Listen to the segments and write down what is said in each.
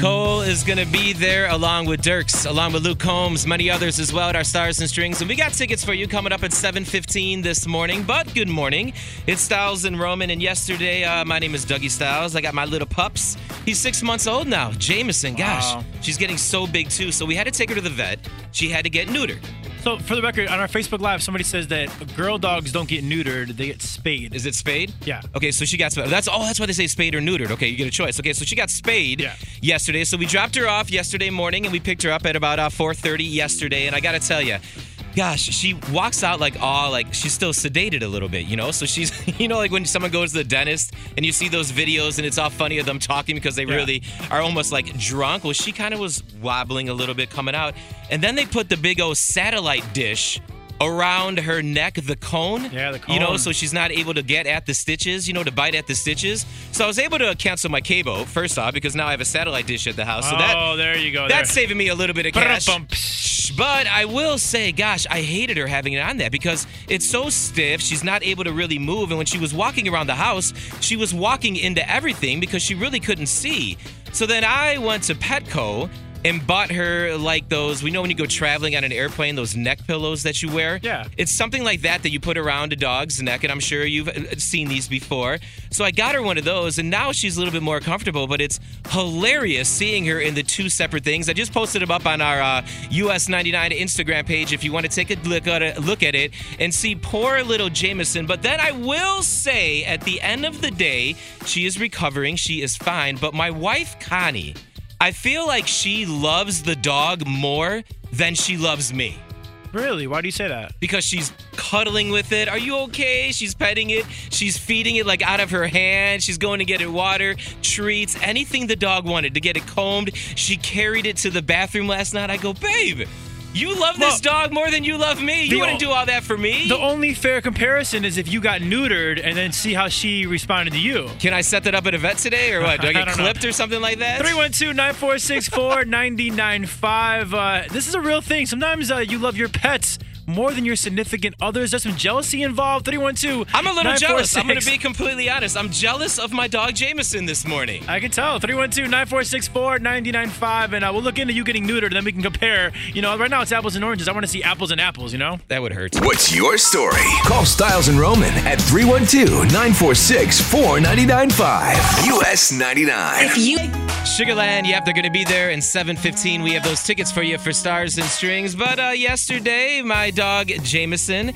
Cole is going to be there along with Dierks, along with Luke Combs, many others as well at our Stars and Strings. And we got tickets for you coming up at 7.15 this morning. But good morning. It's Styles and Roman. And yesterday, uh, my name is Dougie Styles. I got my little pups. He's six months old now. Jameson, gosh, Wow. she's getting so big too. So we had to take her to the vet. She had to get neutered. So, for the record, on our Facebook Live, somebody says that girl dogs don't get neutered; they get spayed. Is it spayed? Yeah. Okay, so she got spayed. That's oh, that's why they say spayed or neutered. Okay, you get a choice. Okay, so she got spayed Yeah. yesterday. So we dropped her off yesterday morning, and we picked her up at about uh, 4:30 yesterday. And I got to tell you. Gosh, she walks out like all like she's still sedated a little bit, you know. So she's, you know, like when someone goes to the dentist and you see those videos and it's all funny of them talking because they Yeah. really are almost like drunk. Well, she kind of was wobbling a little bit coming out, and then they put the big old satellite dish around her neck, the cone. Yeah, the cone. You know, so she's not able to get at the stitches, you know, to bite at the stitches. So I was able to cancel my cable first off because now I have a satellite dish at the house. So that oh, there you go. that's there. saving me a little bit of cash. But I will say, gosh, I hated her having it on that because it's so stiff. She's not able to really move. And when she was walking around the house, she was walking into everything because she really couldn't see. So then I went to Petco and bought her like those, we know when you go traveling on an airplane, those neck pillows that you wear. Yeah. It's something like that that you put around a dog's neck, and I'm sure you've uh, seen these before. So I got her one of those, and now she's a little bit more comfortable, but it's hilarious seeing her in the two separate things. I just posted them up on our uh, US 99 Instagram page if you want to take a look at it, look at it and see poor little Jameson. But then I will say at the end of the day, she is recovering, she is fine, but my wife, Connie, I feel like she loves the dog more than she loves me Really? Why do you say that? because she's cuddling with it. Are you okay? She's petting it. She's feeding it like out of her hand. She's going to get it water, treats, anything the dog wanted to get it combed. She carried it to the bathroom last night. I go, babe, you love this dog more than you love me. You wouldn't o- do all that for me. The only fair comparison is if you got neutered and then see how she responded to you. Can I set that up at a vet today or what? Do I I get don't know. clipped or something like that? 312-946-4995. Uh, this is a real thing. Sometimes uh, you love your pets more than your significant others. There's some jealousy involved. 312 I'm a little jealous. I'm going to be completely honest. I'm jealous of my dog Jameson this morning. I can tell. 312-946-4995. And uh, we'll look into you getting neutered, and then we can compare. You know, right now it's apples and oranges. I want to see apples and apples, you know? That would hurt. What's your story? Call Styles and Roman at 312 946 4995. US 99. Sugarland, yep, they're going to be there in 7:15. We have those tickets for you for Stars and Strings. But uh, yesterday, my dog Jameson,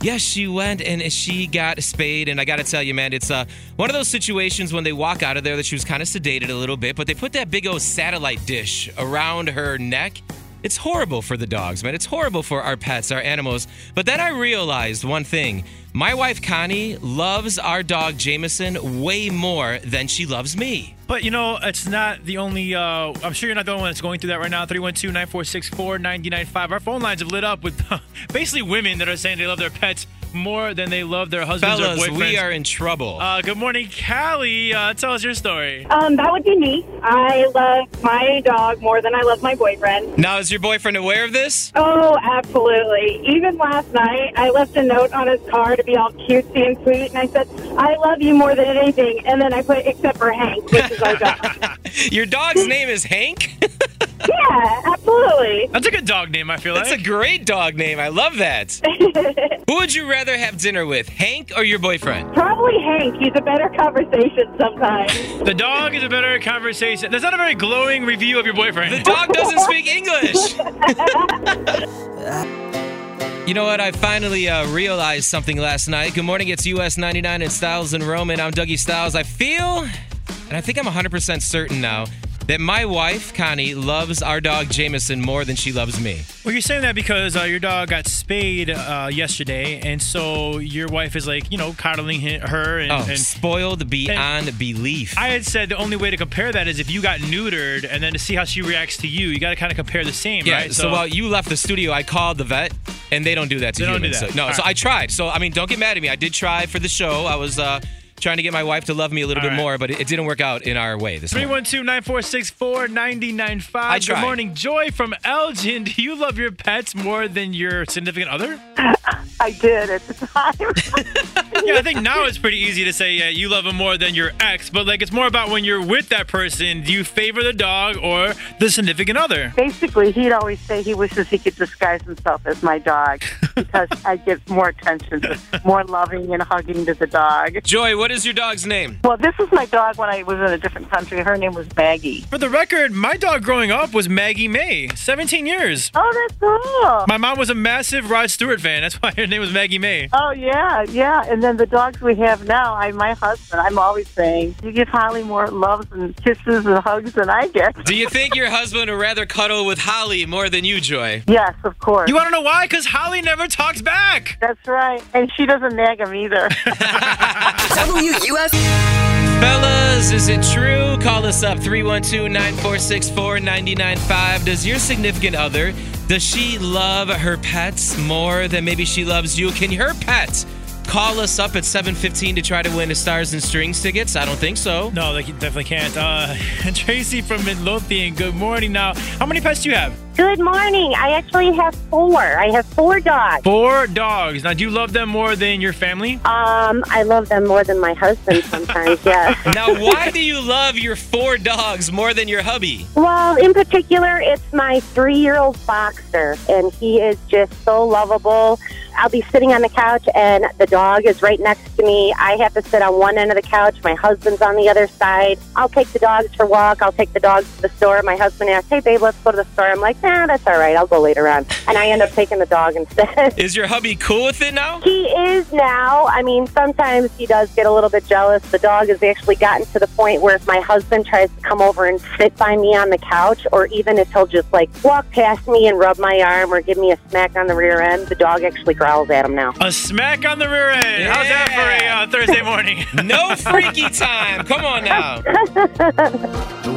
yes, she went and she got spayed. And I got to tell you, man, it's uh, one of those situations when they walk out of there that she was kind of sedated a little bit, but they put that big old satellite dish around her neck. It's horrible for the dogs, man. It's horrible for our pets, our animals. But then I realized one thing. My wife Connie loves our dog Jameson way more than she loves me. But you know, it's not the only. Uh, I'm sure you're not the only one that's going through that right now. 312 946 4995. Our phone lines have lit up with basically women that are saying they love their pets more than they love their husbands or boyfriends. we are in trouble. Uh, good morning, Callie. Uh, tell us your story. Um, that would be me. I love my dog more than I love my boyfriend. now, is your boyfriend aware of this? Oh, absolutely. Even last night, I left a note on his car to be all cutesy and sweet, and I said, I love you more than anything. And then I put, except for Hank, which is our dog. Your dog's name is Hank? yeah, absolutely. That's a good dog name, I feel like. That's a great dog name. I love that. Who would you rather have dinner with, Hank or your boyfriend? Probably Hank. He's a better conversation sometimes. the dog is a better conversation. That's not a very glowing review of your boyfriend. The dog doesn't speak English. You know what? I finally uh, realized something last night. Good morning. It's US 99 and Styles and Roman. I'm Dougie Styles. I feel, and I think I'm 100% certain now, that my wife, Connie, loves our dog Jameson more than she loves me. Well, you're saying that because uh, your dog got spayed uh, yesterday, and so your wife is like, you know, coddling her. And, Oh, and spoiled beyond belief. I had said the only way to compare that is if you got neutered, and then to see how she reacts to you, you got to kind of compare the same, yeah, right? so, while you left the studio, I called the vet, and they don't do that to They don't do humans. that. So, no, All so right. I tried. So I mean, don't get mad at me. I did try for the show. I was uh, trying to get my wife to love me a little All bit right. more, but it, it didn't work out in our way this morning. 312-946-4995. I Good morning, Joy from Elgin. Do you love your pets more than your significant other? I did at the time. Yeah, I think now it's pretty easy to say yeah, you love him more than your ex, but like it's more about when you're with that person. Do you favor the dog or the significant other? Basically, he'd always say he wishes he could disguise himself as my dog because I give more attention, to, more loving and hugging to the dog. Joy, what is your dog's name? Well, this was my dog when I was in a different country. Her name was Maggie. For the record, my dog growing up was Maggie May, 17 years. Oh, that's cool. My mom was a massive Rod Stewart fan. That's why her name was Maggie May. Oh yeah, yeah. And then the dogs we have now, I my husband, I'm always saying, you give Holly more loves and kisses and hugs than I get. Do you think your husband would rather cuddle with Holly more than you, Joy? Yes, of course. You want to know why? Because Holly never talks back. That's right. And she doesn't nag him either. WUS. Fellas, is it true? Call us up 312 946 4995. Does your significant other, does she love her pets more than maybe she loves you? Can her pet call us up at 715 to try to win a Stars and Strings tickets? I don't think so. No, they definitely can't. Uh, Tracy from Midlothian, good morning. Now, how many pets do you have? Good morning. I actually have four. I have four dogs. Four dogs. Now, do you love them more than your family? Um, I love them more than my husband sometimes, yes. Now, why do you love your four dogs more than your hubby? Well, in particular, it's my three year old boxer, and he is just so lovable. I'll be sitting on the couch, and the dog is right next to me. I have to sit on one end of the couch. My husband's on the other side. I'll take the dogs for a walk. I'll take the dogs to the store. My husband asks, Hey, babe, let's go to the store. I'm like, Nah, that's all right. I'll go later on. And I end up taking the dog instead. Is your hubby cool with it now? He is now. I mean, sometimes he does get a little bit jealous. The dog has actually gotten to the point where if my husband tries to come over and sit by me on the couch, or even if he'll just like walk past me and rub my arm or give me a smack on the rear end, the dog actually growls at him now. A smack on the rear end. How's that for a uh, Thursday morning? No freaky time. Come on now.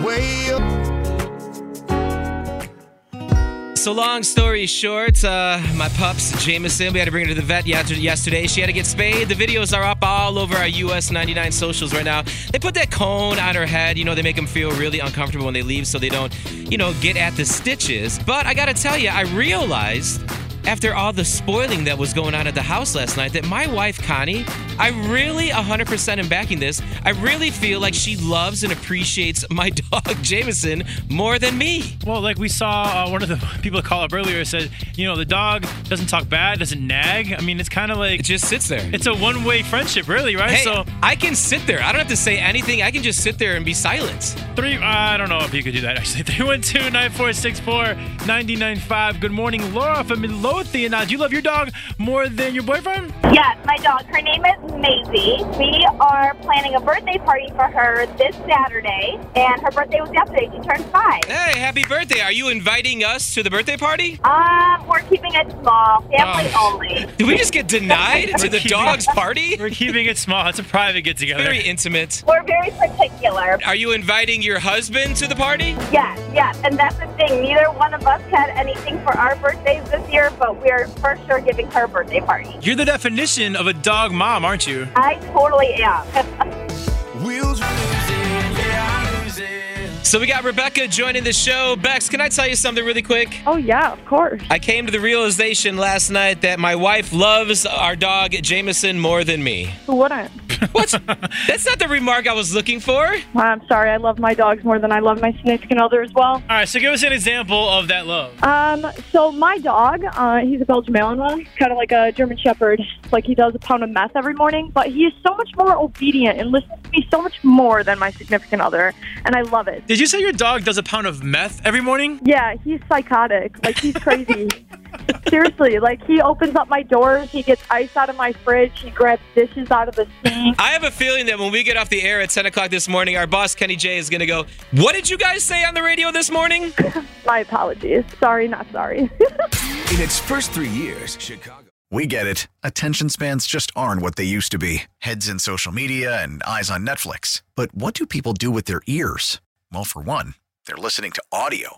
So long story short, uh, my pups, Jameson, we had to bring her to the vet yesterday. She had to get spayed. The videos are up all over our US 99 socials right now. They put that cone on her head. You know, they make them feel really uncomfortable when they leave so they don't, you know, get at the stitches. But I gotta tell you, I realized after all the spoiling that was going on at the house last night that my wife Connie, I really 100% am backing this. I really feel like she loves and appreciates my dog Jameson more than me. Well, like we saw uh, one of the people call up earlier said, you know, the dog doesn't talk bad, doesn't nag. I mean, it's kind of like It just sits there. it's a one-way friendship, really, right? Hey, so I can sit there. I don't have to say anything. I can just sit there and be silent. three. Uh, I don't know if you could do that actually. 312-946-4995. Good morning, Laura from Midlothian. Now, do you love your dog more than your boyfriend? Yes, my dog. Her name is Maisie. We are planning a birthday party for her this Saturday, and her birthday was yesterday. She turned five. Hey, happy birthday. Are you inviting us to the birthday party? Um, we're keeping it small, family Oh. only. Did we just get denied to the keeping- dog's party? We're keeping it small. It's a private get-together. Very intimate. We're very particular. Are you inviting your husband to the party? Yes, yes, and that's the thing. Neither one of us had anything for our birthdays this year, but we're for sure giving her a birthday party. You're the definition of a dog mom, aren't you? I totally am. So we got Rebecca joining the show. Bex, can I tell you something really quick? Oh, yeah, of course. I came to the realization last night that my wife loves our dog Jameson more than me. Who wouldn't? What? That's not the remark I was looking for. I'm sorry. I love my dogs more than I love my significant other as well. All right, so give us an example of that love. Um, so my dog, uh, he's a Belgian Malinois, kind of like a German Shepherd. Like he does a pound of meth every morning, but he is so much more obedient and listens to me so much more than my significant other, and I love it. Did you say your dog does a pound of meth every morning? Yeah, he's psychotic. Like he's crazy. Seriously, like he opens up my doors, he gets ice out of my fridge, he grabs dishes out of the sink. I have a feeling that when we get off the air at 10 o'clock this morning, our boss, Kenny J, is going to go, What did you guys say on the radio this morning? My apologies. Sorry, not sorry. In its first three years, Chicago. We get it. Attention spans just aren't what they used to be heads in social media and eyes on Netflix. But what do people do with their ears? Well, for one, they're listening to audio.